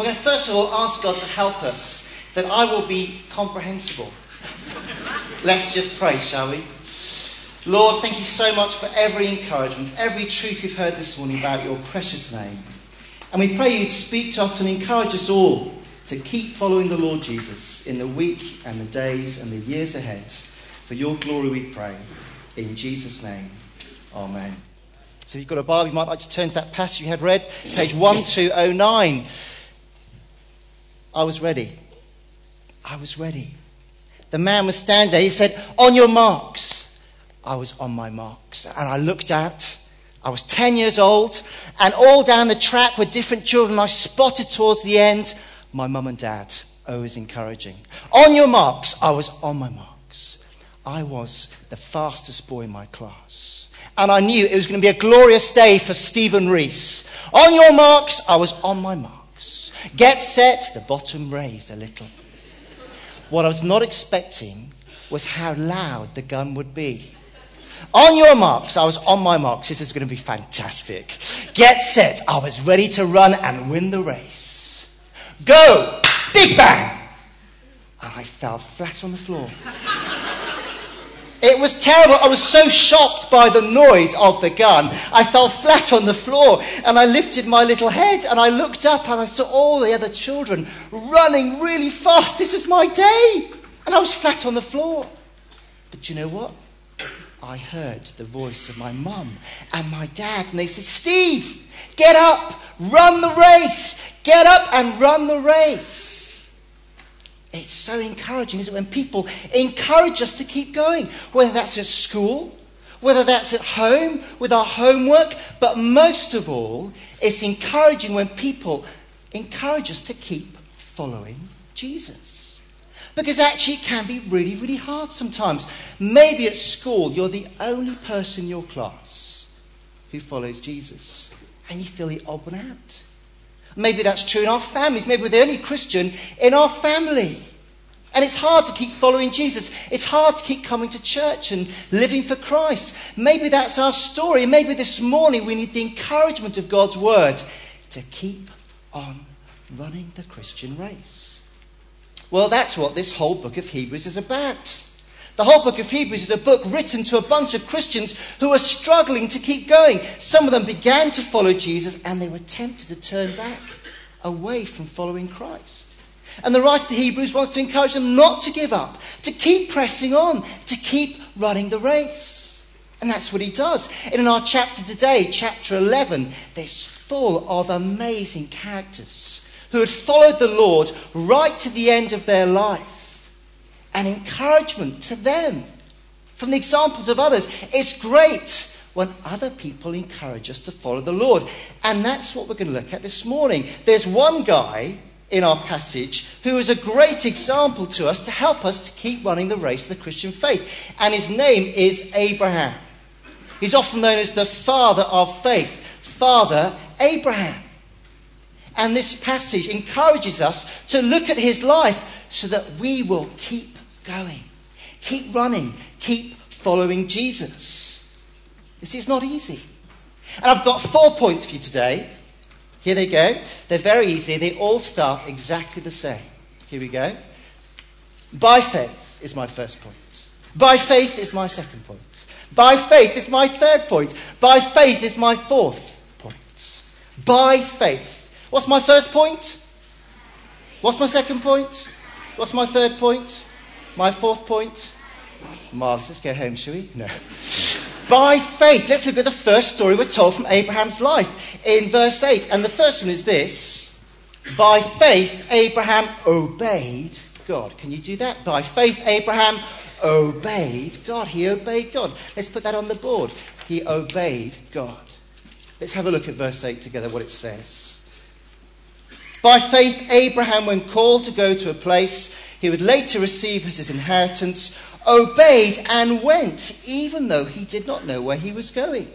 we're going to first of all ask God to help us that I will be comprehensible. Let's just pray, shall we? Lord, thank you so much for every encouragement, every truth we've heard this morning about your precious name. And we pray you'd speak to us and encourage us all to keep following the Lord Jesus in the week and the days and the years ahead. For your glory we pray. In Jesus' name, Amen. So if you've got a Bible, you might like to turn to that passage you had read, page 1209. I was ready. I was ready. The man was standing there. He said, On your marks. I was on my marks. And I looked out. I was 10 years old. And all down the track were different children. I spotted towards the end my mum and dad. Always encouraging. On your marks. I was on my marks. I was the fastest boy in my class. And I knew it was going to be a glorious day for Stephen Reese. On your marks. I was on my marks. Get set. The bottom raised a little. What I was not expecting was how loud the gun would be. On your marks, I was on my marks. This is going to be fantastic. Get set. I was ready to run and win the race. Go! Big bang! And I fell flat on the floor. It was terrible. I was so shocked by the noise of the gun. I fell flat on the floor and I lifted my little head and I looked up and I saw all the other children running really fast. This was my day. And I was flat on the floor. But you know what? I heard the voice of my mum and my dad and they said, Steve, get up, run the race. Get up and run the race. It's so encouraging, isn't it, when people encourage us to keep going, whether that's at school, whether that's at home with our homework, but most of all, it's encouraging when people encourage us to keep following Jesus. Because actually, it can be really, really hard sometimes. Maybe at school, you're the only person in your class who follows Jesus, and you feel the odd one out. Maybe that's true in our families. Maybe we're the only Christian in our family. And it's hard to keep following Jesus. It's hard to keep coming to church and living for Christ. Maybe that's our story. Maybe this morning we need the encouragement of God's word to keep on running the Christian race. Well, that's what this whole book of Hebrews is about. The whole book of Hebrews is a book written to a bunch of Christians who are struggling to keep going. Some of them began to follow Jesus and they were tempted to turn back away from following Christ. And the writer of the Hebrews wants to encourage them not to give up, to keep pressing on, to keep running the race. And that's what he does. And in our chapter today, chapter 11, there's full of amazing characters who had followed the Lord right to the end of their life. And encouragement to them from the examples of others. It's great when other people encourage us to follow the Lord. And that's what we're going to look at this morning. There's one guy in our passage who is a great example to us to help us to keep running the race of the Christian faith. And his name is Abraham. He's often known as the father of faith, Father Abraham. And this passage encourages us to look at his life so that we will keep going, keep running, keep following Jesus. You see, it's not easy. And I've got four points for you today. Here they go. They're very easy. They all start exactly the same. Here we go. By faith is my first point. By faith is my second point. By faith is my third point. By faith is my fourth point. By faith. What's my first point? What's my second point? What's my third point? My fourth point? Marvelous. Let's go home, shall we? No by faith. Let's look at the first story we're told from Abraham's life in verse 8. And the first one is this By faith, Abraham obeyed God. Can you do that? By faith, Abraham obeyed God. He obeyed God. Let's put that on the board. He obeyed God. Let's have a look at verse 8 together, what it says. By faith, Abraham, when called to go to a place he would later receive as his inheritance, obeyed and went, even though he did not know where he was going.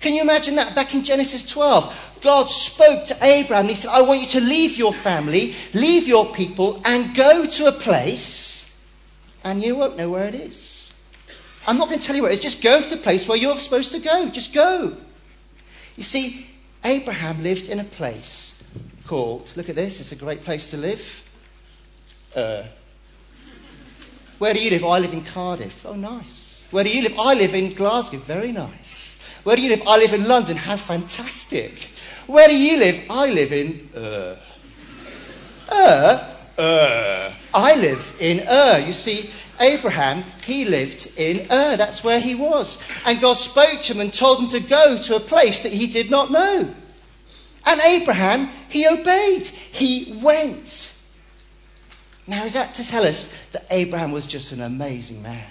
Can you imagine that? Back in Genesis 12, God spoke to Abraham. He said, I want you to leave your family, leave your people, and go to a place, and you won't know where it is. I'm not going to tell you where it is. Just go to the place where you're supposed to go. Just go. You see, Abraham lived in a place called, look at this, it's a great place to live. Uh, where do you live? I live in Cardiff. Oh, nice. Where do you live? I live in Glasgow. Very nice. Where do you live? I live in London. How fantastic. Where do you live? I live in. Uh. Uh. Uh. I live in Ur. You see, Abraham, he lived in Ur. That's where he was. And God spoke to him and told him to go to a place that he did not know. And Abraham, he obeyed. He went. Now, is that to tell us that Abraham was just an amazing man?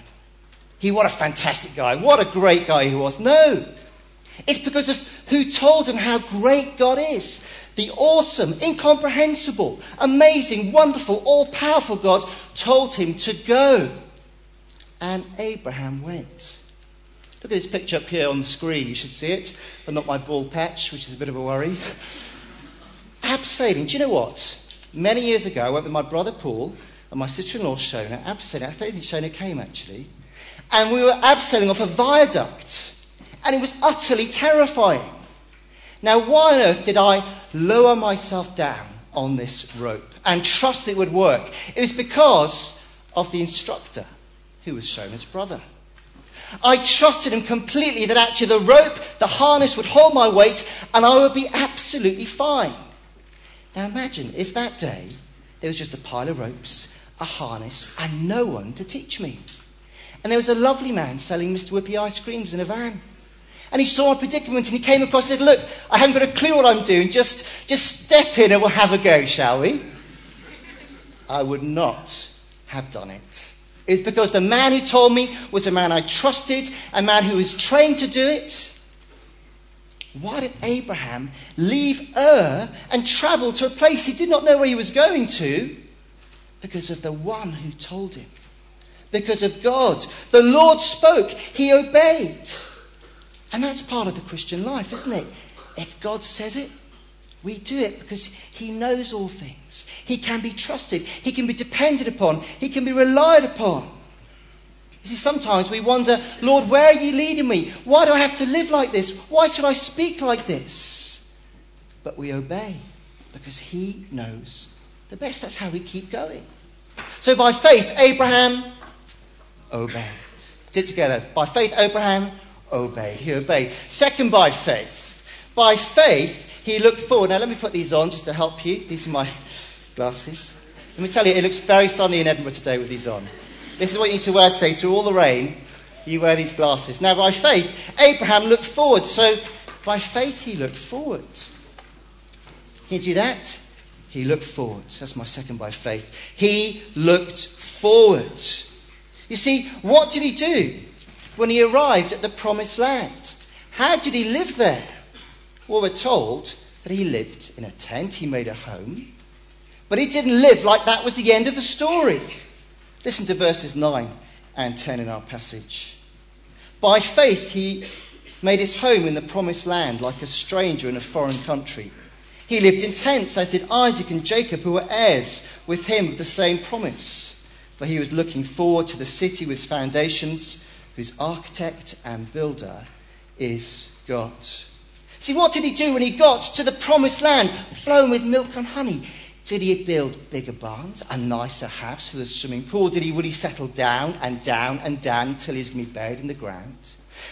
He, what a fantastic guy. What a great guy he was. No. It's because of who told him how great God is. The awesome, incomprehensible, amazing, wonderful, all powerful God told him to go. And Abraham went. Look at this picture up here on the screen. You should see it, but not my bald patch, which is a bit of a worry. Abseiling. Do you know what? Many years ago, I went with my brother Paul and my sister in law Shona. Abseiling. I think Shona came actually. And we were abseiling off a viaduct. And it was utterly terrifying. Now, why on earth did I lower myself down on this rope and trust it would work? It was because of the instructor who was Shona's brother. I trusted him completely that actually the rope, the harness would hold my weight and I would be absolutely fine. Now imagine if that day there was just a pile of ropes, a harness, and no one to teach me. And there was a lovely man selling Mr. Whippy ice creams in a van. And he saw my predicament and he came across and said, Look, I haven't got a clue what I'm doing. Just, just step in and we'll have a go, shall we? I would not have done it. It's because the man who told me was a man I trusted, a man who was trained to do it. Why did Abraham leave Ur and travel to a place he did not know where he was going to? Because of the one who told him. Because of God. The Lord spoke, he obeyed. And that's part of the Christian life, isn't it? If God says it, we do it because He knows all things. He can be trusted. He can be depended upon. He can be relied upon. You see, sometimes we wonder, Lord, where are you leading me? Why do I have to live like this? Why should I speak like this? But we obey because He knows the best. That's how we keep going. So by faith, Abraham obeyed. Did together. By faith, Abraham obeyed. He obeyed. Second, by faith. By faith, he looked forward. Now, let me put these on just to help you. These are my glasses. Let me tell you, it looks very sunny in Edinburgh today with these on. This is what you need to wear today through all the rain. You wear these glasses. Now, by faith, Abraham looked forward. So, by faith, he looked forward. Can you do that? He looked forward. That's my second by faith. He looked forward. You see, what did he do when he arrived at the promised land? How did he live there? Well, we're told that he lived in a tent, he made a home. But he didn't live like that was the end of the story. Listen to verses 9 and 10 in our passage. By faith, he made his home in the promised land like a stranger in a foreign country. He lived in tents, as did Isaac and Jacob, who were heirs with him of the same promise. For he was looking forward to the city with foundations, whose architect and builder is God. See, what did he do when he got to the promised land, flowing with milk and honey? Did he build bigger barns, a nicer house with a swimming pool? Did he really settle down and down and down until he's going to be buried in the ground?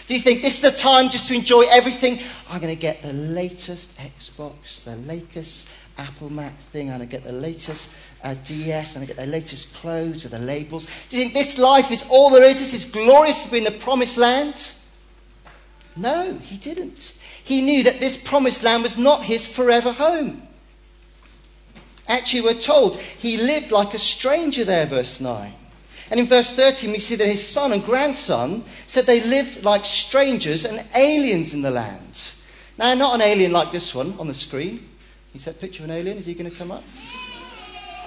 Do you think this is the time just to enjoy everything? I'm going to get the latest Xbox, the latest Apple Mac thing. I'm going to get the latest uh, DS. I'm going to get the latest clothes or the labels. Do you think this life is all there is? This is glorious to be in the promised land? No, he didn't. He knew that this promised land was not his forever home. Actually, we're told he lived like a stranger there, verse 9. And in verse 13, we see that his son and grandson said they lived like strangers and aliens in the land. Now, not an alien like this one on the screen. Is that picture of an alien? Is he going to come up?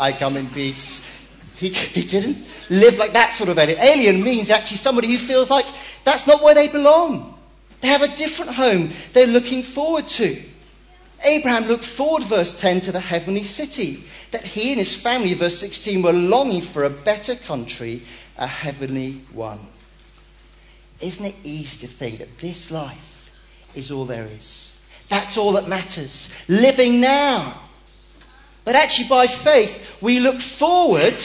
I come in peace. He, he didn't live like that sort of alien. Alien means actually somebody who feels like that's not where they belong. They have a different home they're looking forward to. Abraham looked forward, verse 10, to the heavenly city, that he and his family, verse 16, were longing for a better country, a heavenly one. Isn't it easy to think that this life is all there is? That's all that matters. Living now. But actually, by faith, we look forward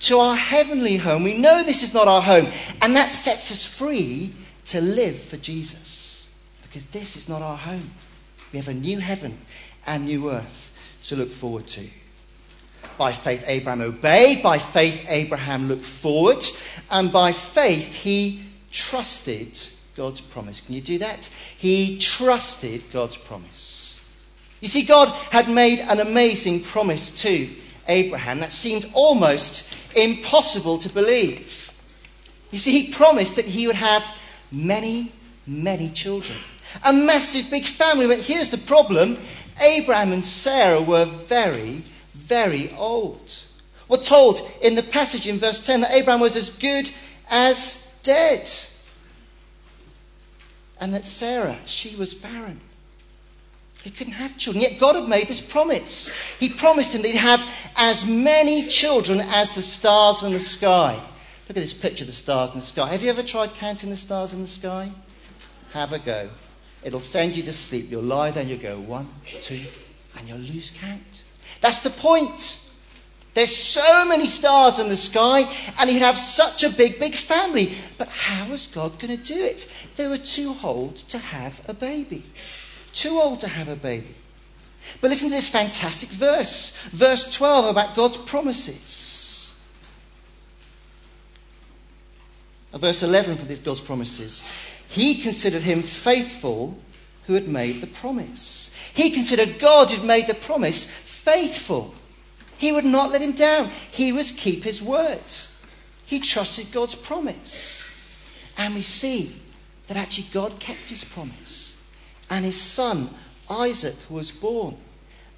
to our heavenly home. We know this is not our home, and that sets us free to live for Jesus. Because this is not our home. We have a new heaven and new earth to look forward to. By faith, Abraham obeyed. By faith, Abraham looked forward. And by faith, he trusted God's promise. Can you do that? He trusted God's promise. You see, God had made an amazing promise to Abraham that seemed almost impossible to believe. You see, he promised that he would have many, many children. A massive big family. But here's the problem Abraham and Sarah were very, very old. We're told in the passage in verse 10 that Abraham was as good as dead. And that Sarah, she was barren. He couldn't have children. Yet God had made this promise. He promised him he'd have as many children as the stars in the sky. Look at this picture of the stars in the sky. Have you ever tried counting the stars in the sky? Have a go. It'll send you to sleep. You'll lie there and you'll go one, two, and you'll lose count. That's the point. There's so many stars in the sky, and he'd have such a big, big family. But how is God going to do it? They were too old to have a baby. Too old to have a baby. But listen to this fantastic verse, verse 12 about God's promises. Uh, verse 11 for God's promises. He considered him faithful who had made the promise. He considered God who had made the promise faithful. He would not let him down. He was keep his word. He trusted God's promise. And we see that actually God kept his promise. And his son, Isaac, was born.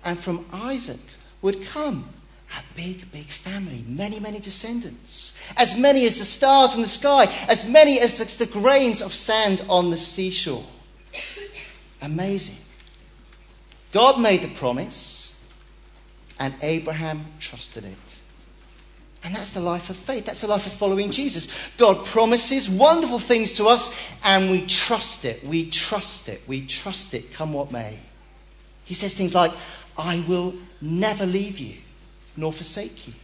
And from Isaac would come a big, big family, many, many descendants. As many as the stars in the sky, as many as the grains of sand on the seashore. Amazing. God made the promise, and Abraham trusted it. And that's the life of faith. That's the life of following Jesus. God promises wonderful things to us, and we trust it. We trust it. We trust it, come what may. He says things like, I will never leave you nor forsake you.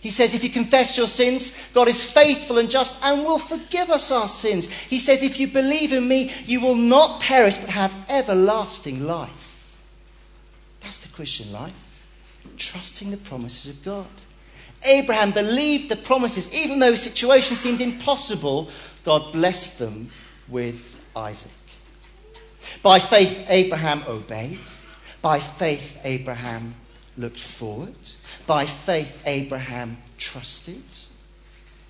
He says, if you confess your sins, God is faithful and just and will forgive us our sins. He says, if you believe in me, you will not perish but have everlasting life. That's the Christian life, trusting the promises of God. Abraham believed the promises, even though his situation seemed impossible, God blessed them with Isaac. By faith, Abraham obeyed. By faith, Abraham looked forward. By faith, Abraham trusted.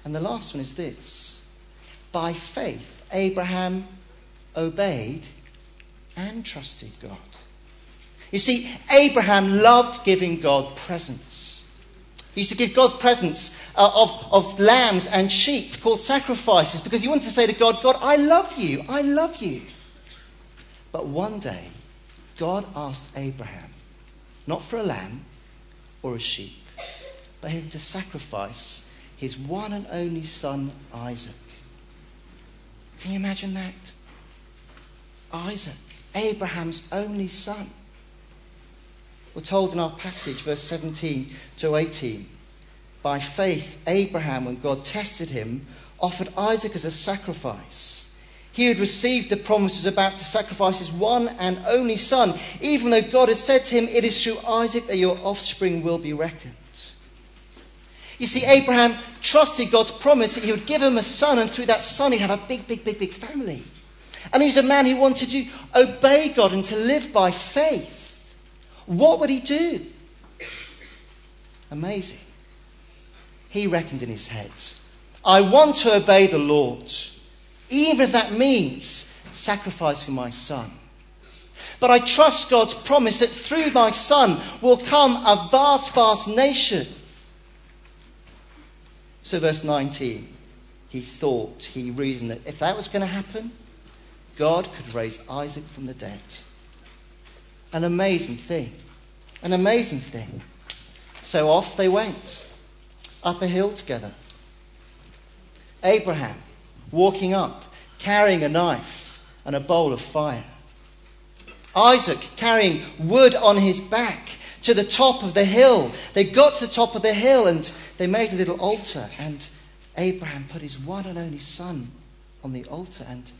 And the last one is this by faith, Abraham obeyed and trusted God. You see, Abraham loved giving God presents. He used to give God presents uh, of, of lambs and sheep called sacrifices because he wanted to say to God, God, I love you. I love you. But one day, God asked Abraham, not for a lamb, or a sheep, but him to sacrifice his one and only son, Isaac. Can you imagine that? Isaac, Abraham's only son. We're told in our passage, verse 17 to 18, by faith, Abraham, when God tested him, offered Isaac as a sacrifice. He had received the promises about to sacrifice his one and only son, even though God had said to him, It is through Isaac that your offspring will be reckoned. You see, Abraham trusted God's promise that he would give him a son, and through that son, he'd have a big, big, big, big family. And he was a man who wanted to obey God and to live by faith. What would he do? Amazing. He reckoned in his head, I want to obey the Lord even if that means sacrificing my son. But I trust God's promise that through my son will come a vast, vast nation. So, verse 19, he thought, he reasoned that if that was going to happen, God could raise Isaac from the dead. An amazing thing. An amazing thing. So off they went, up a hill together. Abraham walking up, carrying a knife and a bowl of fire. Isaac carrying wood on his back to the top of the hill. They got to the top of the hill and they made a little altar. And Abraham put his one and only son on the altar and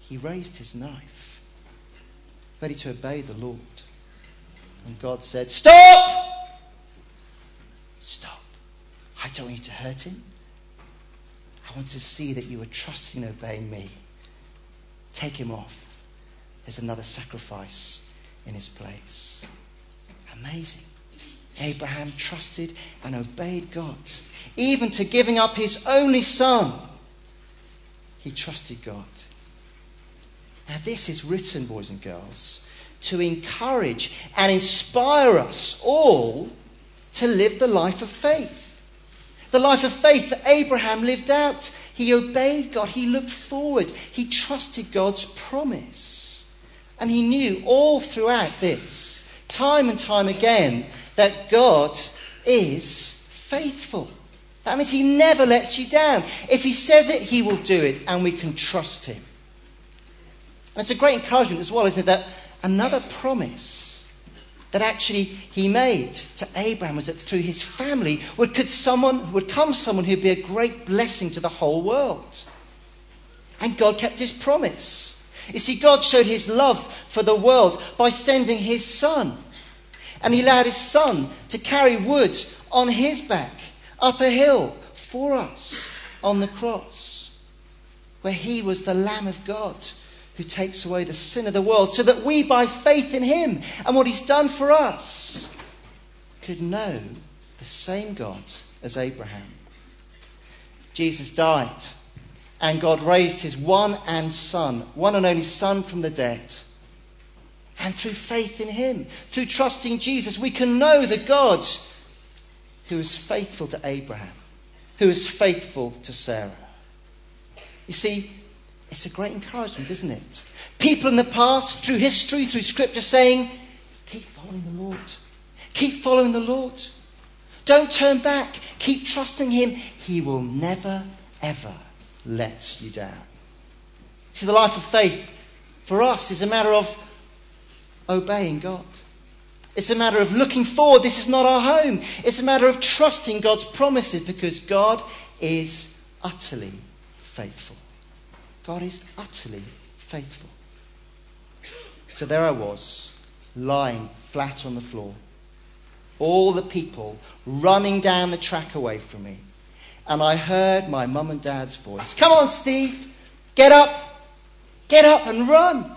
he raised his knife, ready to obey the Lord. And God said, Stop! Stop. I don't want you to hurt him. I want to see that you are trusting and obeying me. Take him off. There's another sacrifice in his place. Amazing. Abraham trusted and obeyed God, even to giving up his only son. He trusted God. Now, this is written, boys and girls, to encourage and inspire us all to live the life of faith. The life of faith that Abraham lived out. He obeyed God, he looked forward, he trusted God's promise. And he knew all throughout this, time and time again, that God is faithful. That means he never lets you down. If he says it, he will do it, and we can trust him. And it's a great encouragement as well, isn't it? That another promise that actually he made to Abraham was that through his family would, could someone, would come someone who'd be a great blessing to the whole world. And God kept his promise. You see, God showed his love for the world by sending his son. And he allowed his son to carry wood on his back up a hill for us on the cross, where he was the Lamb of God who takes away the sin of the world, so that we, by faith in him and what he's done for us, could know the same God as Abraham. Jesus died, and God raised his one and son, one and only son from the dead. And through faith in him, through trusting Jesus, we can know the God who is faithful to Abraham, who is faithful to Sarah. You see, it's a great encouragement, isn't it? People in the past, through history, through scripture, saying, keep following the Lord. Keep following the Lord. Don't turn back. Keep trusting Him. He will never, ever let you down. See, the life of faith for us is a matter of obeying God. It's a matter of looking forward. This is not our home. It's a matter of trusting God's promises because God is utterly faithful. God is utterly faithful. So there I was, lying flat on the floor. All the people running down the track away from me. And I heard my mum and dad's voice Come on, Steve, get up, get up and run.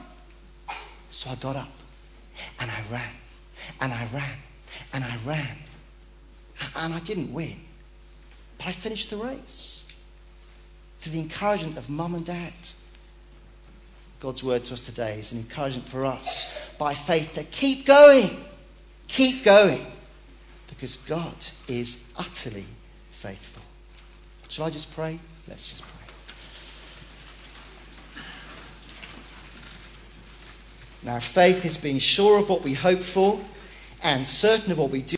So I got up and I ran and I ran and I ran. And I didn't win, but I finished the race to the encouragement of mum and dad. God's word to us today is an encouragement for us by faith to keep going, keep going, because God is utterly faithful. Shall I just pray? Let's just pray. Now, faith is being sure of what we hope for and certain of what we do.